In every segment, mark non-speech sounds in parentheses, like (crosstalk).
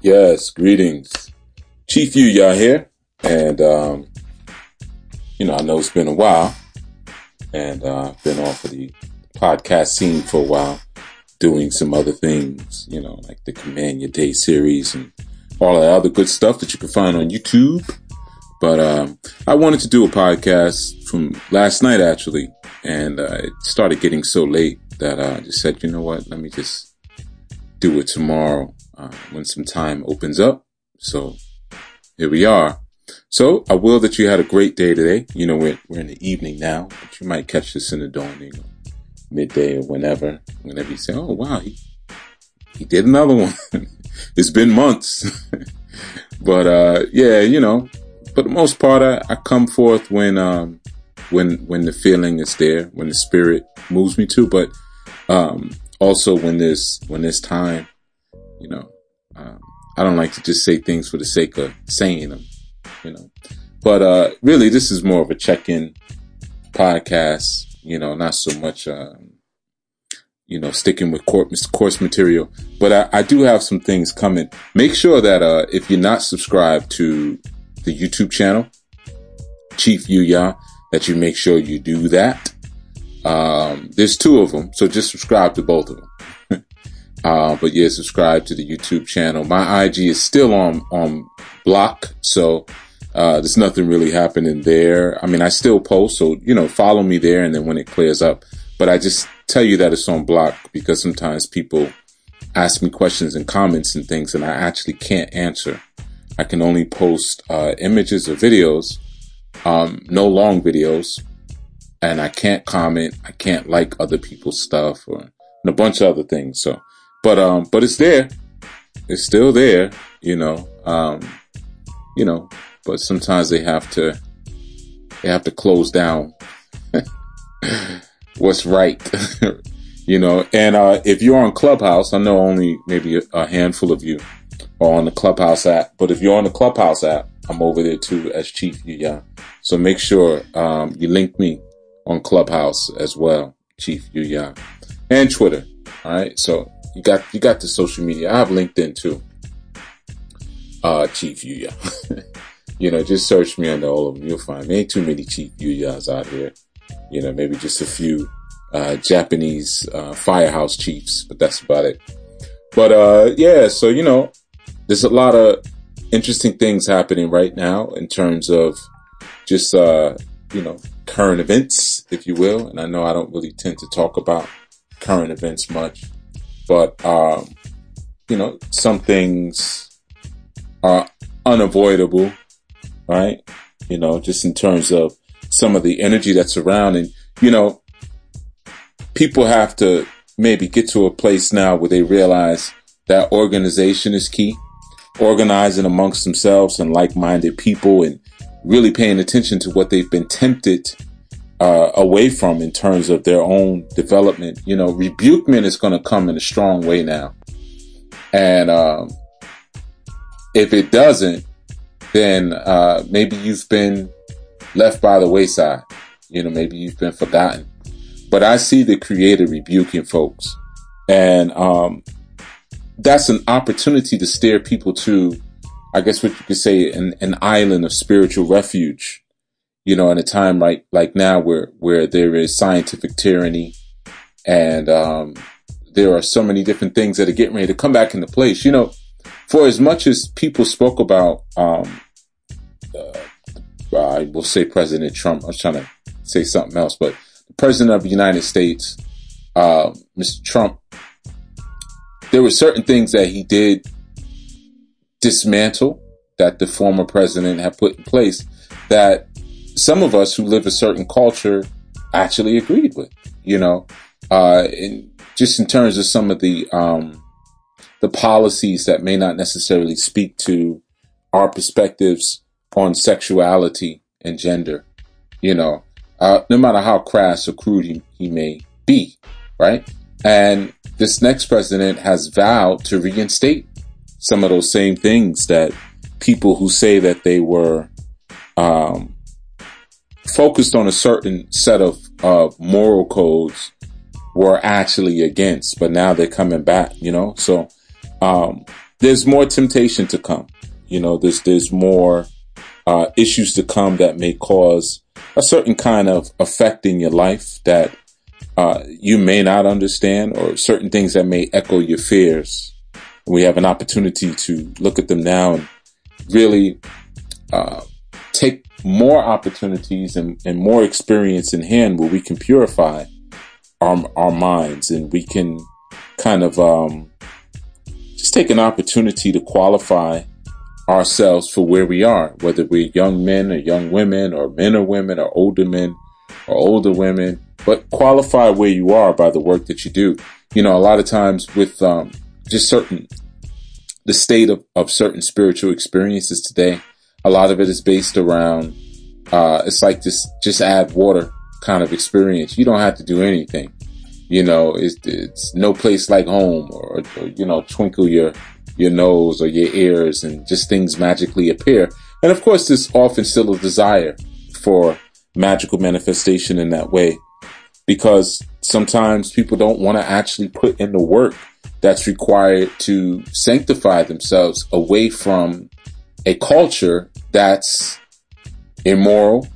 Yes, greetings. Chief Yuya here. And, um, you know, I know it's been a while and, uh, been off of the podcast scene for a while doing some other things, you know, like the Command Your Day series and all that other good stuff that you can find on YouTube. But, um, I wanted to do a podcast from last night actually. And, uh, it started getting so late that I just said, you know what, let me just do it tomorrow uh, when some time opens up. So here we are. So I will that you had a great day today. You know, we're, we're in the evening now, but you might catch this in the dawning, midday or whenever, whenever you say, Oh, wow, he, he did another one. (laughs) it's been months, (laughs) but, uh, yeah, you know, for the most part, I, I come forth when, um, when, when the feeling is there, when the spirit moves me to, but, um, also when there's, when there's time, you know, um, I don't like to just say things for the sake of saying them, you know, but, uh, really this is more of a check-in podcast, you know, not so much, um, you know, sticking with course, course material, but I, I do have some things coming. Make sure that, uh, if you're not subscribed to the YouTube channel, Chief Yuya, that you make sure you do that. Um, there's two of them, so just subscribe to both of them. Uh, but yeah, subscribe to the YouTube channel. My IG is still on, on block. So, uh, there's nothing really happening there. I mean, I still post. So, you know, follow me there. And then when it clears up, but I just tell you that it's on block because sometimes people ask me questions and comments and things and I actually can't answer. I can only post, uh, images or videos, um, no long videos and I can't comment. I can't like other people's stuff or and a bunch of other things. So, but, um, but it's there. It's still there, you know, um, you know, but sometimes they have to, they have to close down (laughs) what's right, (laughs) you know, and, uh, if you're on Clubhouse, I know only maybe a handful of you are on the Clubhouse app, but if you're on the Clubhouse app, I'm over there too as Chief Yuya. So make sure, um, you link me on Clubhouse as well, Chief Yuya and Twitter. All right. So you got, you got the social media. I have LinkedIn too. Uh, Chief Yuya. (laughs) you know, just search me under all of them. You'll find me. Ain't too many Chief Yuyas out here. You know, maybe just a few, uh, Japanese, uh, firehouse chiefs, but that's about it. But, uh, yeah, so, you know, there's a lot of interesting things happening right now in terms of just, uh, you know, current events, if you will. And I know I don't really tend to talk about current events much, but, um, you know, some things are unavoidable, right? You know, just in terms of some of the energy that's around and, you know, people have to maybe get to a place now where they realize that organization is key, organizing amongst themselves and like-minded people and really paying attention to what they've been tempted uh, away from in terms of their own development. You know, rebukement is going to come in a strong way now. And, um, if it doesn't, then, uh, maybe you've been left by the wayside. You know, maybe you've been forgotten, but I see the creator rebuking folks and, um, that's an opportunity to steer people to, I guess what you could say, an, an island of spiritual refuge you know, in a time like, like now where, where there is scientific tyranny and, um, there are so many different things that are getting ready to come back into place. You know, for as much as people spoke about, um, uh, I will say President Trump, I was trying to say something else, but the president of the United States, uh, Mr. Trump, there were certain things that he did dismantle that the former president had put in place that some of us who live a certain culture actually agreed with, you know, uh, in, just in terms of some of the, um, the policies that may not necessarily speak to our perspectives on sexuality and gender, you know, uh, no matter how crass or crude he, he may be, right? And this next president has vowed to reinstate some of those same things that people who say that they were, um, focused on a certain set of uh, moral codes were actually against, but now they're coming back, you know? So, um, there's more temptation to come. You know, there's there's more uh, issues to come that may cause a certain kind of effect in your life that uh, you may not understand, or certain things that may echo your fears. We have an opportunity to look at them now and really uh, take more opportunities and, and more experience in hand where we can purify our, our minds and we can kind of um, just take an opportunity to qualify ourselves for where we are, whether we're young men or young women or men or women or older men or older women, but qualify where you are by the work that you do. You know, a lot of times with um, just certain, the state of, of certain spiritual experiences today, a lot of it is based around, uh, it's like this, just add water kind of experience. You don't have to do anything. You know, it's, it's no place like home or, or, you know, twinkle your, your nose or your ears and just things magically appear. And of course, there's often still a desire for magical manifestation in that way because sometimes people don't want to actually put in the work that's required to sanctify themselves away from a culture that's immoral,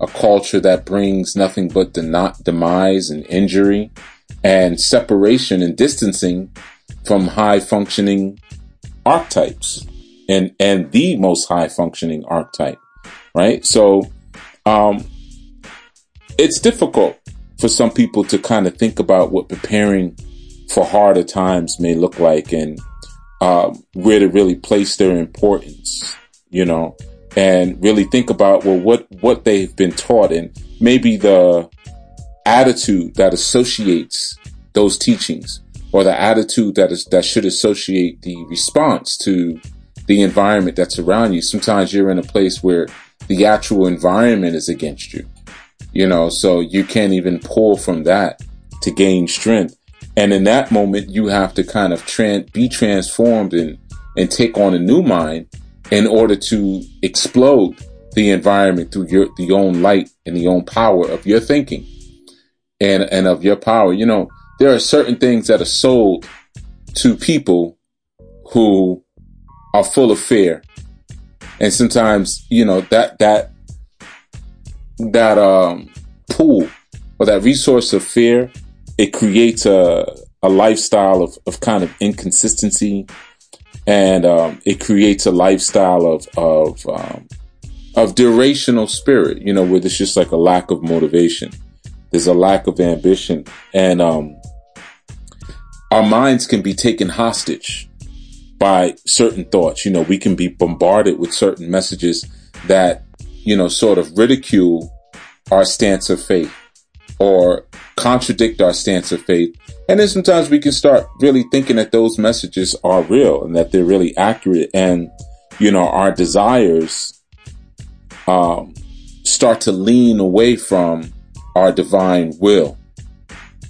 a culture that brings nothing but the not demise and injury and separation and distancing from high functioning archetypes and, and the most high functioning archetype, right? So, um, it's difficult for some people to kind of think about what preparing for harder times may look like and um, where to really place their importance, you know, and really think about well what what they've been taught and maybe the attitude that associates those teachings or the attitude that is that should associate the response to the environment that's around you. Sometimes you're in a place where the actual environment is against you. You know, so you can't even pull from that to gain strength. And in that moment, you have to kind of tran- be transformed and, and take on a new mind in order to explode the environment through your the own light and the own power of your thinking and and of your power. You know, there are certain things that are sold to people who are full of fear. And sometimes, you know, that that that um pool or that resource of fear, it creates a a lifestyle of, of kind of inconsistency and um, it creates a lifestyle of of um, of durational spirit. You know, where there's just like a lack of motivation, there's a lack of ambition, and um, our minds can be taken hostage by certain thoughts. You know, we can be bombarded with certain messages that you know sort of ridicule our stance of faith or contradict our stance of faith and then sometimes we can start really thinking that those messages are real and that they're really accurate. And, you know, our desires, um, start to lean away from our divine will,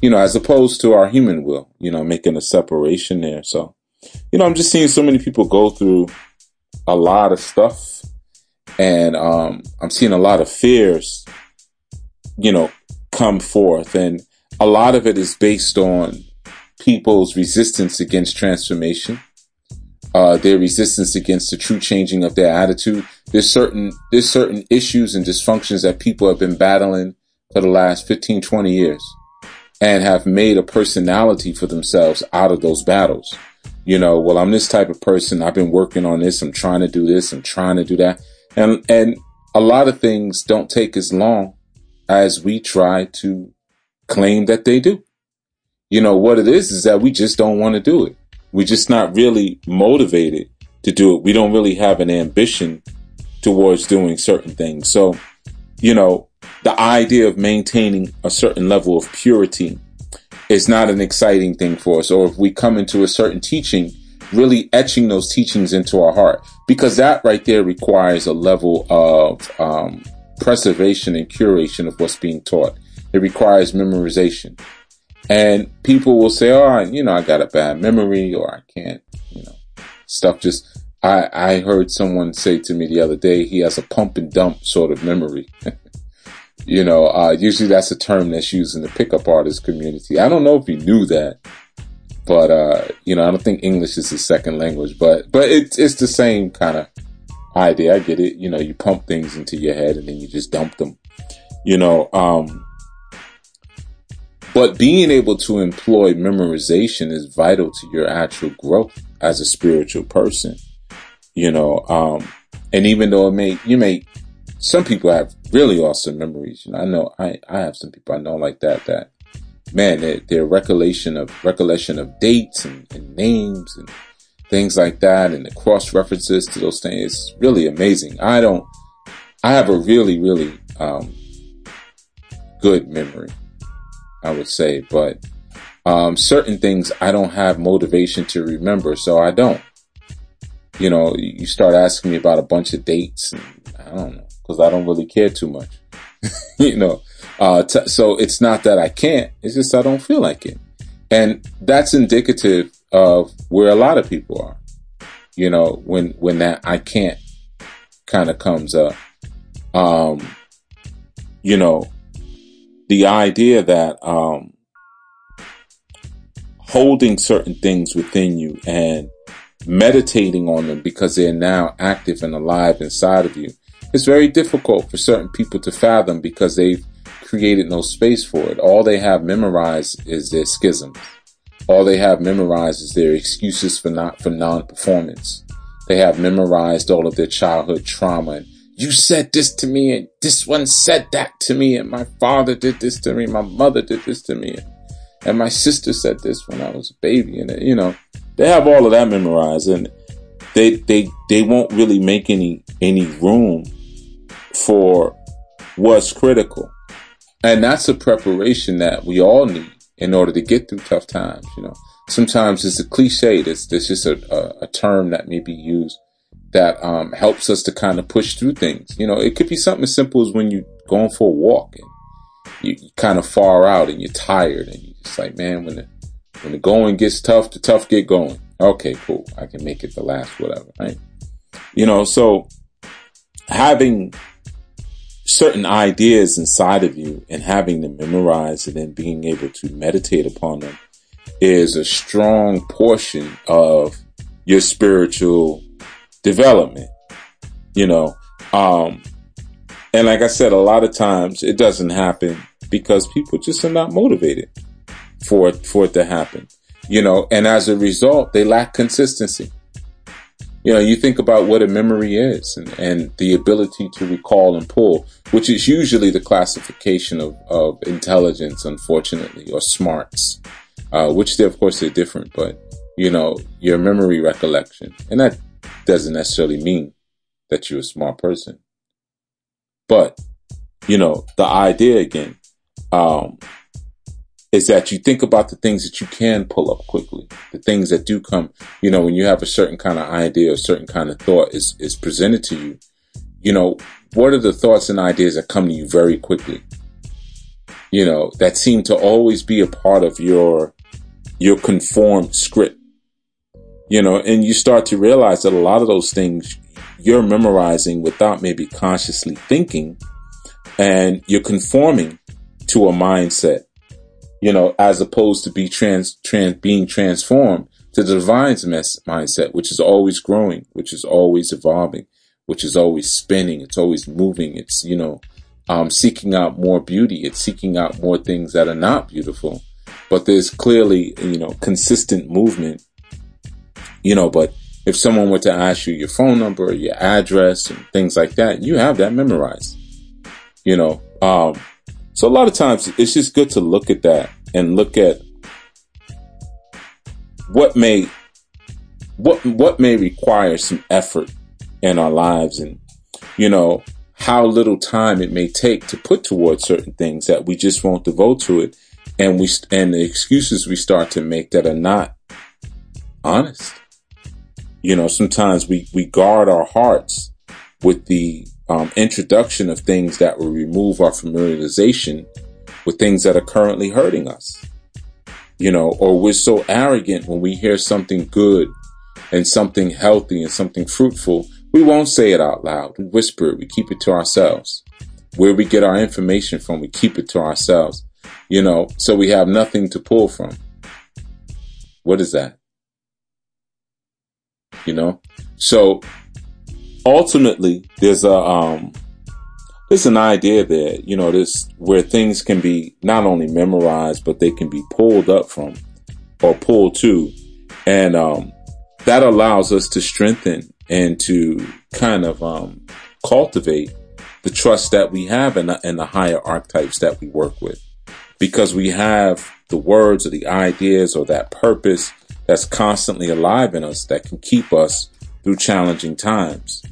you know, as opposed to our human will, you know, making a separation there. So, you know, I'm just seeing so many people go through a lot of stuff and, um, I'm seeing a lot of fears, you know, come forth and, a lot of it is based on people's resistance against transformation, uh, their resistance against the true changing of their attitude. There's certain there's certain issues and dysfunctions that people have been battling for the last 15, 20 years and have made a personality for themselves out of those battles. You know, well, I'm this type of person. I've been working on this. I'm trying to do this. I'm trying to do that. And, and a lot of things don't take as long as we try to claim that they do. You know, what it is is that we just don't want to do it. We're just not really motivated to do it. We don't really have an ambition towards doing certain things. So, you know, the idea of maintaining a certain level of purity is not an exciting thing for us. Or if we come into a certain teaching, really etching those teachings into our heart, because that right there requires a level of um, preservation and curation of what's being taught. It requires memorization. And people will say, oh, you know, I got a bad memory or I can't, you know, stuff just, I, I heard someone say to me the other day, he has a pump and dump sort of memory. (laughs) you know, uh, usually that's a term that's used in the pickup artist community. I don't know if he knew that, but uh, you know, I don't think English is the second language, but but it's it's the same kind of idea. I get it. You know, you pump things into your head and then you just dump them. You know, um, but being able to employ memorization is vital to your actual growth as a spiritual person. You know, um, and even though it may you may some people have really awesome memories. You know, I know I, I have some people I know like that that man, their, their recollection of recollection of dates and, and names and things like that and the cross references to those things is really amazing. I don't I have a really, really um, good memory, I would say, but um, certain things I don't have motivation to remember, so I don't. You know, you start asking me about a bunch of dates, and I don't know, because I don't really care too much. (laughs) you know, uh, t- so it's not that I can't, it's just I don't feel like it. And that's indicative of where a lot of people are. You know, when, when that I can't kind of comes up. Um, you know, the idea that, um, holding certain things within you and meditating on them because they're now active and alive inside of you. It's very difficult for certain people to fathom because they've created no space for it. All they have memorized is their schisms. All they have memorized is their excuses for not for non-performance. They have memorized all of their childhood trauma and you said this to me and this one said that to me and my father did this to me, my mother did this to me and my sister said this when I was a baby and you know, they have all of that memorized and they they they won't really make any any room for what's critical. And that's a preparation that we all need in order to get through tough times. You know, sometimes it's a cliche. It's, it's just a, a, a term that may be used that um, helps us to kind of push through things. You know, it could be something as simple as when you're going for a walk and you, you kind of far out and you're tired and you're just like, man, when the when the going gets tough, the tough get going. Okay, cool. I can make it the last whatever, right? You know, so having certain ideas inside of you and having them memorized and then being able to meditate upon them is a strong portion of your spiritual development, you know. Um, and like I said, a lot of times it doesn't happen because people just are not motivated for it, for it to happen, you know, and as a result, they lack consistency you know, you think about what a memory is and, and the ability to recall and pull, which is usually the classification of, of intelligence, unfortunately, or smarts, uh, which they, of course they're different, but you know, your memory recollection. And that doesn't necessarily mean that you're a smart person. But, you know, the idea again, um, is that you think about the things that you can pull up quickly, the things that do come, you know, when you have a certain kind of idea, a certain kind of thought is, is presented to you, you know, what are the thoughts and ideas that come to you very quickly? You know, that seem to always be a part of your, your conformed script, you know, and you start to realize that a lot of those things you're memorizing without maybe consciously thinking and you're conforming to a mindset you know, as opposed to be trans, trans, being transformed to the divine's mess, mindset, which is always growing, which is always evolving, which is always spinning. It's always moving. It's, you know, um, seeking out more beauty. It's seeking out more things that are not beautiful, but there's clearly, you know, consistent movement, you know, but if someone were to ask you your phone number, your address and things like that, you have that memorized, you know, um, so a lot of times it's just good to look at that and look at what may what what may require some effort in our lives and you know how little time it may take to put towards certain things that we just won't devote to it and we and the excuses we start to make that are not honest. You know sometimes we we guard our hearts with the um, introduction of things that will remove our familiarization with things that are currently hurting us. You know, or we're so arrogant when we hear something good and something healthy and something fruitful, we won't say it out loud. We whisper it. We keep it to ourselves. Where we get our information from, we keep it to ourselves. You know, so we have nothing to pull from. What is that? You know? So ultimately there's a, um, there's an idea that you know, this where things can be not only memorized, but they can be pulled up from or pulled to. And, um, that allows us to strengthen and to kind of, um, cultivate the trust that we have in the, in the higher archetypes that we work with because we have the words or the ideas or that purpose that's constantly alive in us that can keep us through challenging times,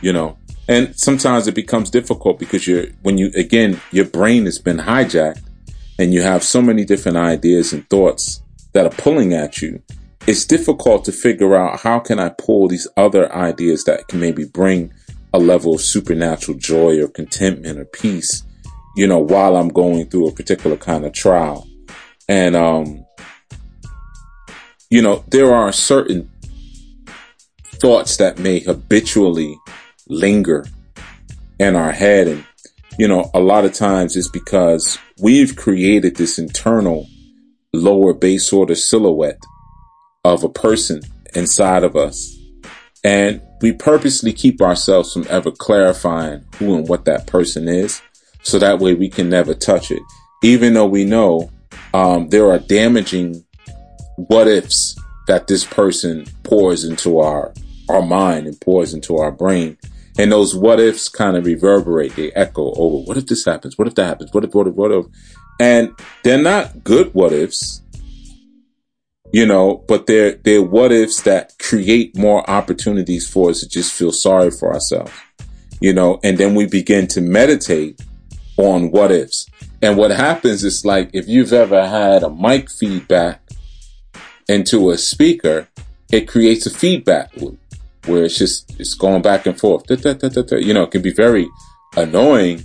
you know. And sometimes it becomes difficult because you're, when you, again, your brain has been hijacked and you have so many different ideas and thoughts that are pulling at you. It's difficult to figure out how can I pull these other ideas that can maybe bring a level of supernatural joy or contentment or peace, you know, while I'm going through a particular kind of trial. And, um, you know, there are certain thoughts that may habitually linger in our head. And, you know, a lot of times it's because we've created this internal lower base order silhouette of a person inside of us. And we purposely keep ourselves from ever clarifying who and what that person is. So that way we can never touch it. Even though we know, um, there are damaging what ifs that this person pours into our, our mind and pours into our brain. And those what ifs kind of reverberate, they echo over. What if this happens? What if that happens? What if, what if, what if? And they're not good what ifs, you know, but they're, they're what ifs that create more opportunities for us to just feel sorry for ourselves, you know, and then we begin to meditate on what ifs. And what happens is like if you've ever had a mic feedback into a speaker, it creates a feedback loop where it's just it's going back and forth. Da, da, da, you know, it can be very annoying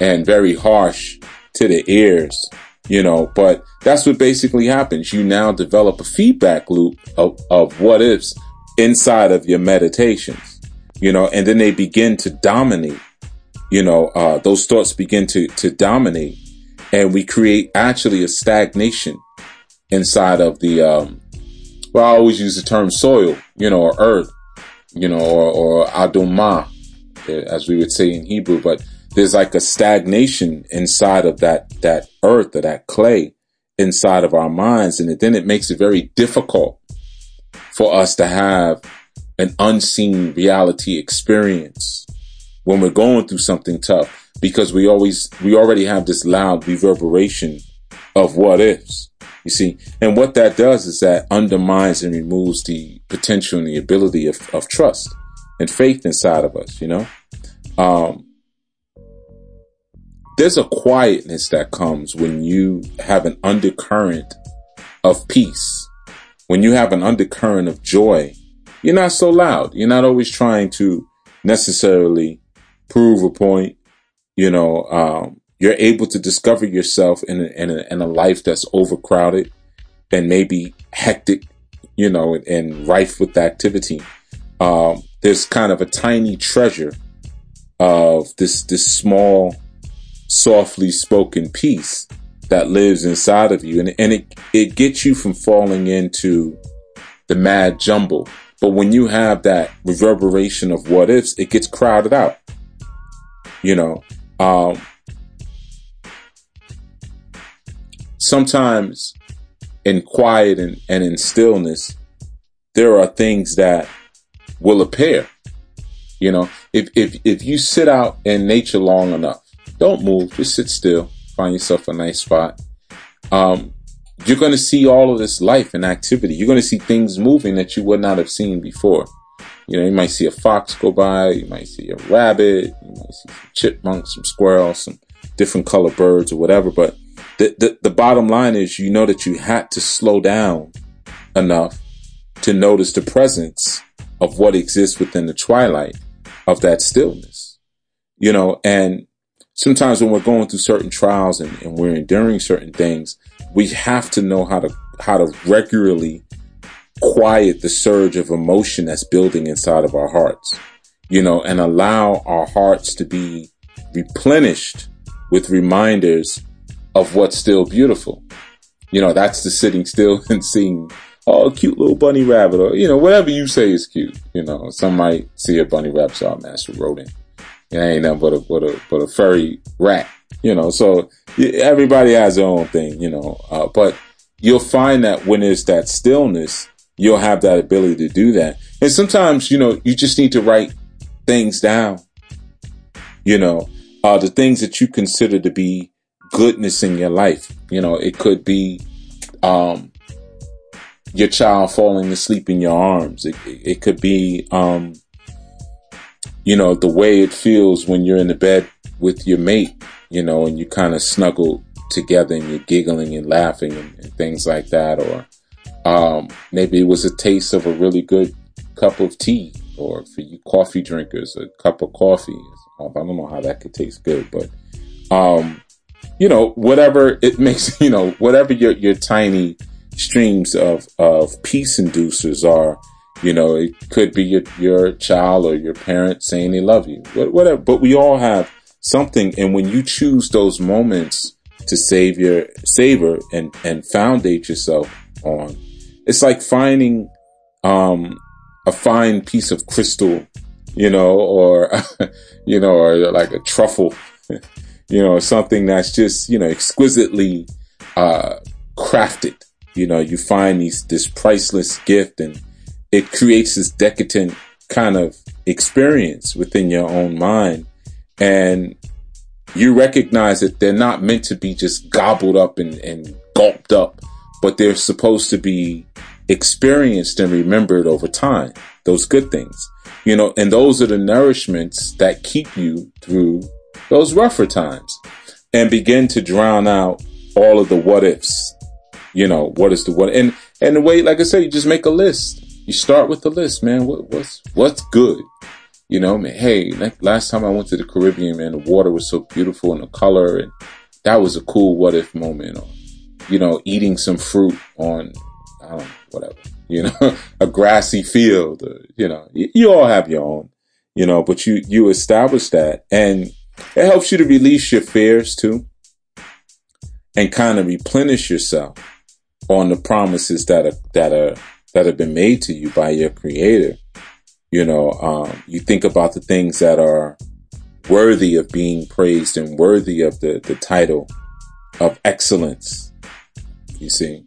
and very harsh to the ears, you know, but that's what basically happens. You now develop a feedback loop of, of what ifs inside of your meditations, you know, and then they begin to dominate, you know, uh, those thoughts begin to, to dominate and we create actually a stagnation inside of the, um, well, I always use the term soil, you know, or earth, you know, or, or adumah, eh, as we would say in Hebrew, but there's like a stagnation inside of that, that earth or that clay inside of our minds. And then it makes it very difficult for us to have an unseen reality experience when we're going through something tough because we always, we already have this loud reverberation of what ifs. You see, and what that does is that undermines and removes the potential and the ability of, of trust and faith inside of us, you know? Um, there's a quietness that comes when you have an undercurrent of peace. When you have an undercurrent of joy, you're not so loud. You're not always trying to necessarily prove a point. You know, um, you're able to discover yourself in a, in a, in a life that's overcrowded and maybe hectic, you know, and, and rife with activity. Um, there's kind of a tiny treasure of this, this small, softly spoken peace that lives inside of you. And, and it, it gets you from falling into the mad jumble. But when you have that reverberation of what ifs, it gets crowded out. You know, um, sometimes in quiet and, and in stillness, there are things that will appear. You know, if, if, if you sit out in nature long enough, don't move, just sit still, find yourself a nice spot. Um, you're going to see all of this life and activity. You're going to see things moving that you would not have seen before. You know, you might see a fox go by, you might see a rabbit, you might see some chipmunks, some squirrels, some different color birds or whatever, but the, the, the bottom line is you know that you had to slow down enough to notice the presence of what exists within the twilight of that stillness. You know, and sometimes when we're going through certain trials and, and we're enduring certain things, we have to know how to how to regularly quiet the surge of emotion that's building inside of our hearts, you know, and allow our hearts to be replenished with reminders of what's still beautiful. You know, that's the sitting still (laughs) and seeing oh, cute little bunny rabbit, or you know, whatever you say is cute. You know, some might see a bunny rabbit, so man, that's a rodent. It ain't nothing but a but a but a furry rat. You know, so everybody has their own thing. You know, uh, but you'll find that when there's that stillness, you'll have that ability to do that. And sometimes, you know, you just need to write things down. You know, uh, the things that you consider to be goodness in your life. You know, it could be, um, your child falling asleep in your arms. It, it could be, um, you know, the way it feels when you're in the bed with your mate, you know, and you kind of snuggle together and you're giggling and laughing and, and things like that. Or, um, maybe it was a taste of a really good cup of tea or for you coffee drinkers, a cup of coffee. I don't know how that could taste good, but, um, you know, whatever it (laughs) makes, you know, whatever your, your tiny, streams of, of peace inducers are, you know, it could be your, your child or your parent saying they love you, whatever, but we all have something. And when you choose those moments to save your savor and, and foundate yourself on, it's like finding, um, a fine piece of crystal, you know, or, (laughs) you know, or like a truffle, you know, something that's just, you know, exquisitely, uh, crafted you know, you find these, this priceless gift and it creates this decadent kind of experience within your own mind. And you recognize that they're not meant to be just gobbled up and, and gulped up, but they're supposed to be experienced and remembered over time. Those good things, you know, and those are the nourishments that keep you through those rougher times and begin to drown out all of the what ifs you know, what is the what? And, and the way, like I said, you just make a list. You start with the list, man. What, what's, what's good? You know, man, hey, like last time I went to the Caribbean, man, the water was so beautiful and the color and that was a cool what if moment or, you know, eating some fruit on, I don't know, whatever, you know, (laughs) a grassy field, or, you know, you, you all have your own, you know, but you, you establish that and it helps you to release your fears too and kind of replenish yourself on the promises that are that are that have been made to you by your creator. You know, um, you think about the things that are worthy of being praised and worthy of the, the title of excellence. You see?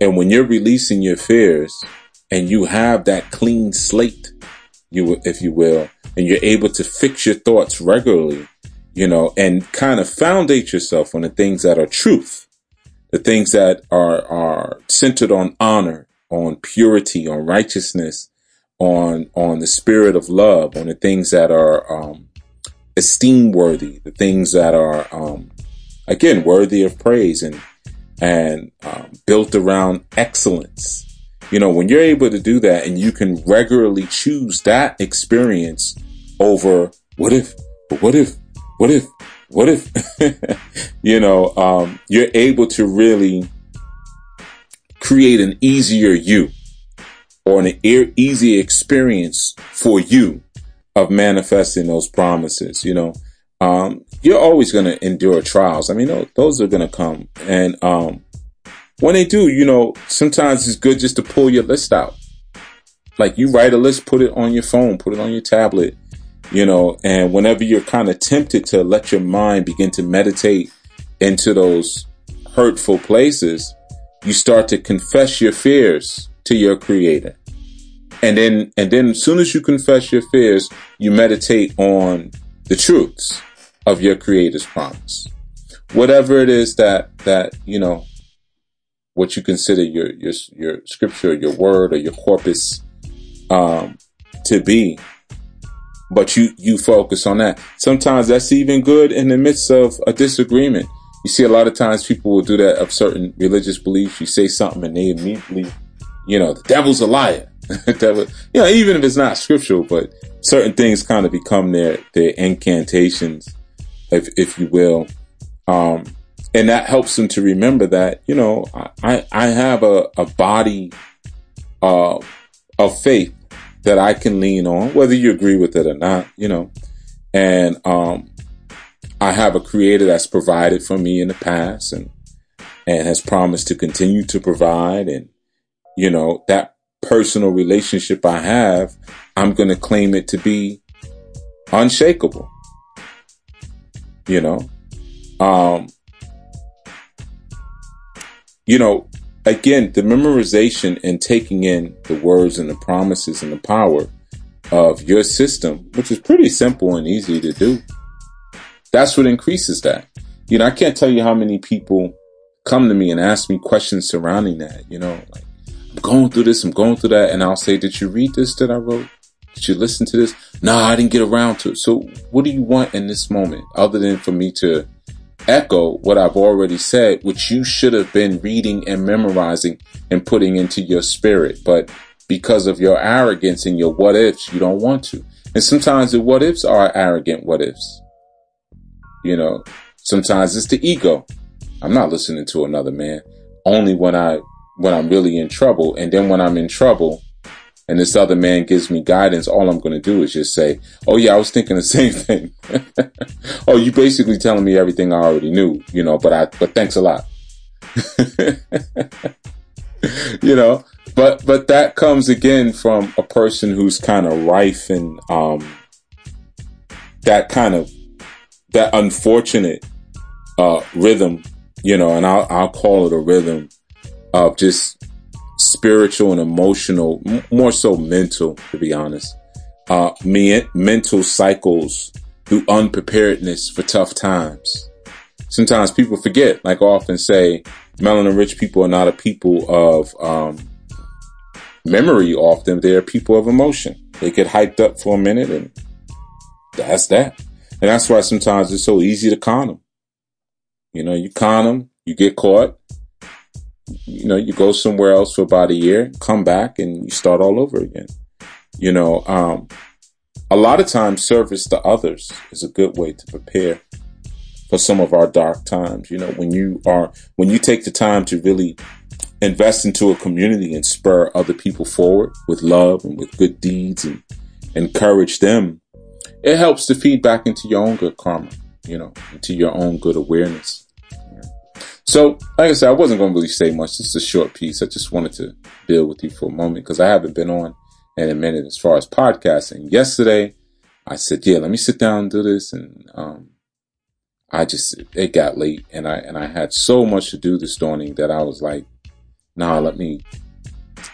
And when you're releasing your fears and you have that clean slate, you, if you will, and you're able to fix your thoughts regularly, you know, and kind of foundate yourself on the things that are truth the things that are, are centered on honor, on purity, on righteousness, on, on the spirit of love, on the things that are, um, esteem worthy, the things that are, um, again, worthy of praise and, and, um, built around excellence. You know, when you're able to do that and you can regularly choose that experience over what if, what if, what if, what if, (laughs) you know, um, you're able to really create an easier you or an e- easy experience for you of manifesting those promises, you know, um, you're always going to endure trials. I mean, those are going to come. And, um, when they do, you know, sometimes it's good just to pull your list out. Like you write a list, put it on your phone, put it on your tablet, you know, and whenever you're kind of tempted to let your mind begin to meditate into those hurtful places, you start to confess your fears to your creator. And then, and then as soon as you confess your fears, you meditate on the truths of your creator's promise. Whatever it is that, that, you know, what you consider your, your, your scripture, your word or your corpus, um, to be, but you, you focus on that. Sometimes that's even good in the midst of a disagreement. You see a lot of times people will do that of certain religious beliefs. You say something and they immediately, you know, the devil's a liar. (laughs) Devil, you know, even if it's not scriptural, but certain things kind of become their, their incantations, if, if you will. Um, and that helps them to remember that, you know, I, I have a, a body, uh, of faith that I can lean on, whether you agree with it or not, you know. And um, I have a creator that's provided for me in the past and and has promised to continue to provide and you know, that personal relationship I have, I'm going to claim it to be unshakable. You know, um, you know, again, the memorization and taking in the words and the promises and the power of your system, which is pretty simple and easy to do. That's what increases that. You know, I can't tell you how many people come to me and ask me questions surrounding that. You know, like, I'm going through this, I'm going through that. And I'll say, Did you read this that I wrote? Did you listen to this? No, I didn't get around to it. So what do you want in this moment other than for me to echo what I've already said, which you should have been reading and memorizing and putting into your spirit. But because of your arrogance and your what ifs, you don't want to. And sometimes the what ifs are arrogant what ifs. You know, sometimes it's the ego. I'm not listening to another man only when I, when I'm really in trouble. And then when I'm in trouble, and this other man gives me guidance, all I'm going to do is just say, Oh yeah, I was thinking the (laughs) same thing. (laughs) oh, you basically telling me everything I already knew, you know, but I, but thanks a lot. (laughs) you know, but, but that comes again from a person who's kind of rife and, um, that kind of, that unfortunate, uh, rhythm, you know, and I'll, I'll call it a rhythm of just spiritual and emotional, more so mental, to be honest. Uh, me, mental cycles through unpreparedness for tough times. Sometimes people forget, like I often say, melanin rich people are not a people of, um, memory often. They're people of emotion. They get hyped up for a minute and that's that. And that's why sometimes it's so easy to con them. You know, you con them, you get caught, you know, you go somewhere else for about a year, come back and you start all over again. You know, um, a lot of times service to others is a good way to prepare for some of our dark times. You know, when you are, when you take the time to really invest into a community and spur other people forward with love and with good deeds and encourage them, it helps to feed back into your own good karma, you know, into your own good awareness. So, like I said, I wasn't going to really say much. This is a short piece. I just wanted to deal with you for a moment because I haven't been on in a minute as far as podcasting. Yesterday, I said, yeah, let me sit down and do this. And, um, I just, it got late and I, and I had so much to do this morning that I was like, nah, let me,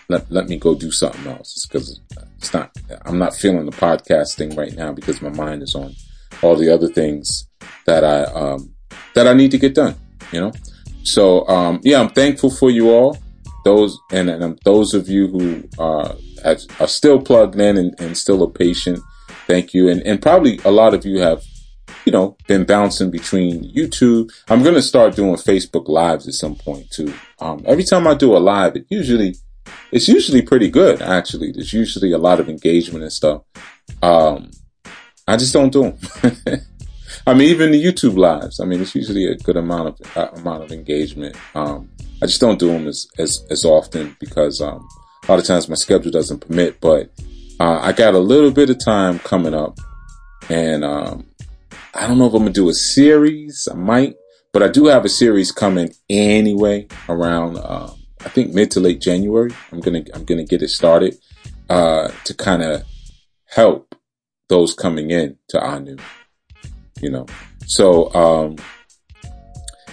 let, let me go do something else. It's cause it's not, I'm not feeling the podcasting right now because my mind is on all the other things that I, um, that I need to get done, you know? So, um, yeah, I'm thankful for you all. Those, and, and um, those of you who, uh, are still plugged in and, and still a patient. Thank you. And, and probably a lot of you have, you know, been bouncing between YouTube. I'm going to start doing Facebook lives at some point too. Um, every time I do a live, it usually, it's usually pretty good. Actually, there's usually a lot of engagement and stuff. Um, I just don't do them. (laughs) I mean, even the YouTube lives. I mean, it's usually a good amount of uh, amount of engagement. Um, I just don't do them as as, as often because um, a lot of times my schedule doesn't permit. But uh, I got a little bit of time coming up, and um, I don't know if I'm gonna do a series. I might, but I do have a series coming anyway around. Um, I think mid to late January. I'm gonna I'm gonna get it started uh, to kind of help those coming in to Anu you know. So, um,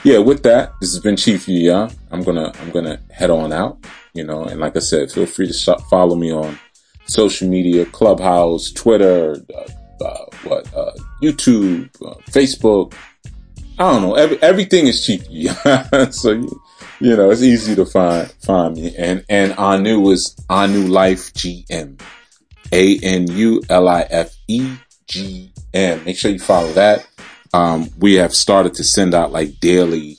yeah, with that, this has been Chief Yuya. I'm gonna, I'm gonna head on out, you know, and like I said, feel free to follow me on social media, Clubhouse, Twitter, uh, uh, what, uh, YouTube, uh, Facebook. I don't know. Every, everything is Chief Yuya. (laughs) so, you, you know, it's easy to find, find me. And, and Anu is Anu Life GM. A-N-U-L-I-F-E GM. Make sure you follow that. Um, we have started to send out like daily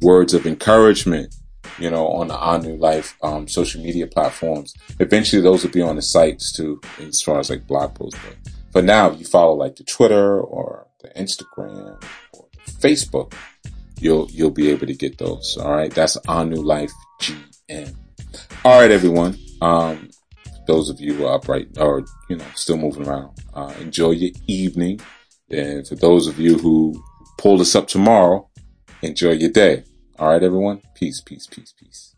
words of encouragement, you know, on the Anu Life um, social media platforms. Eventually, those will be on the sites too, as far as like blog posts. But for now, if you follow like the Twitter or the Instagram or the Facebook, you'll you'll be able to get those. All right, that's Anu Life GM. All right, everyone. Um, those of you who are upright or, you know, still moving around, uh, enjoy your evening. And for those of you who pull this up tomorrow, enjoy your day. All right, everyone. Peace, peace, peace, peace.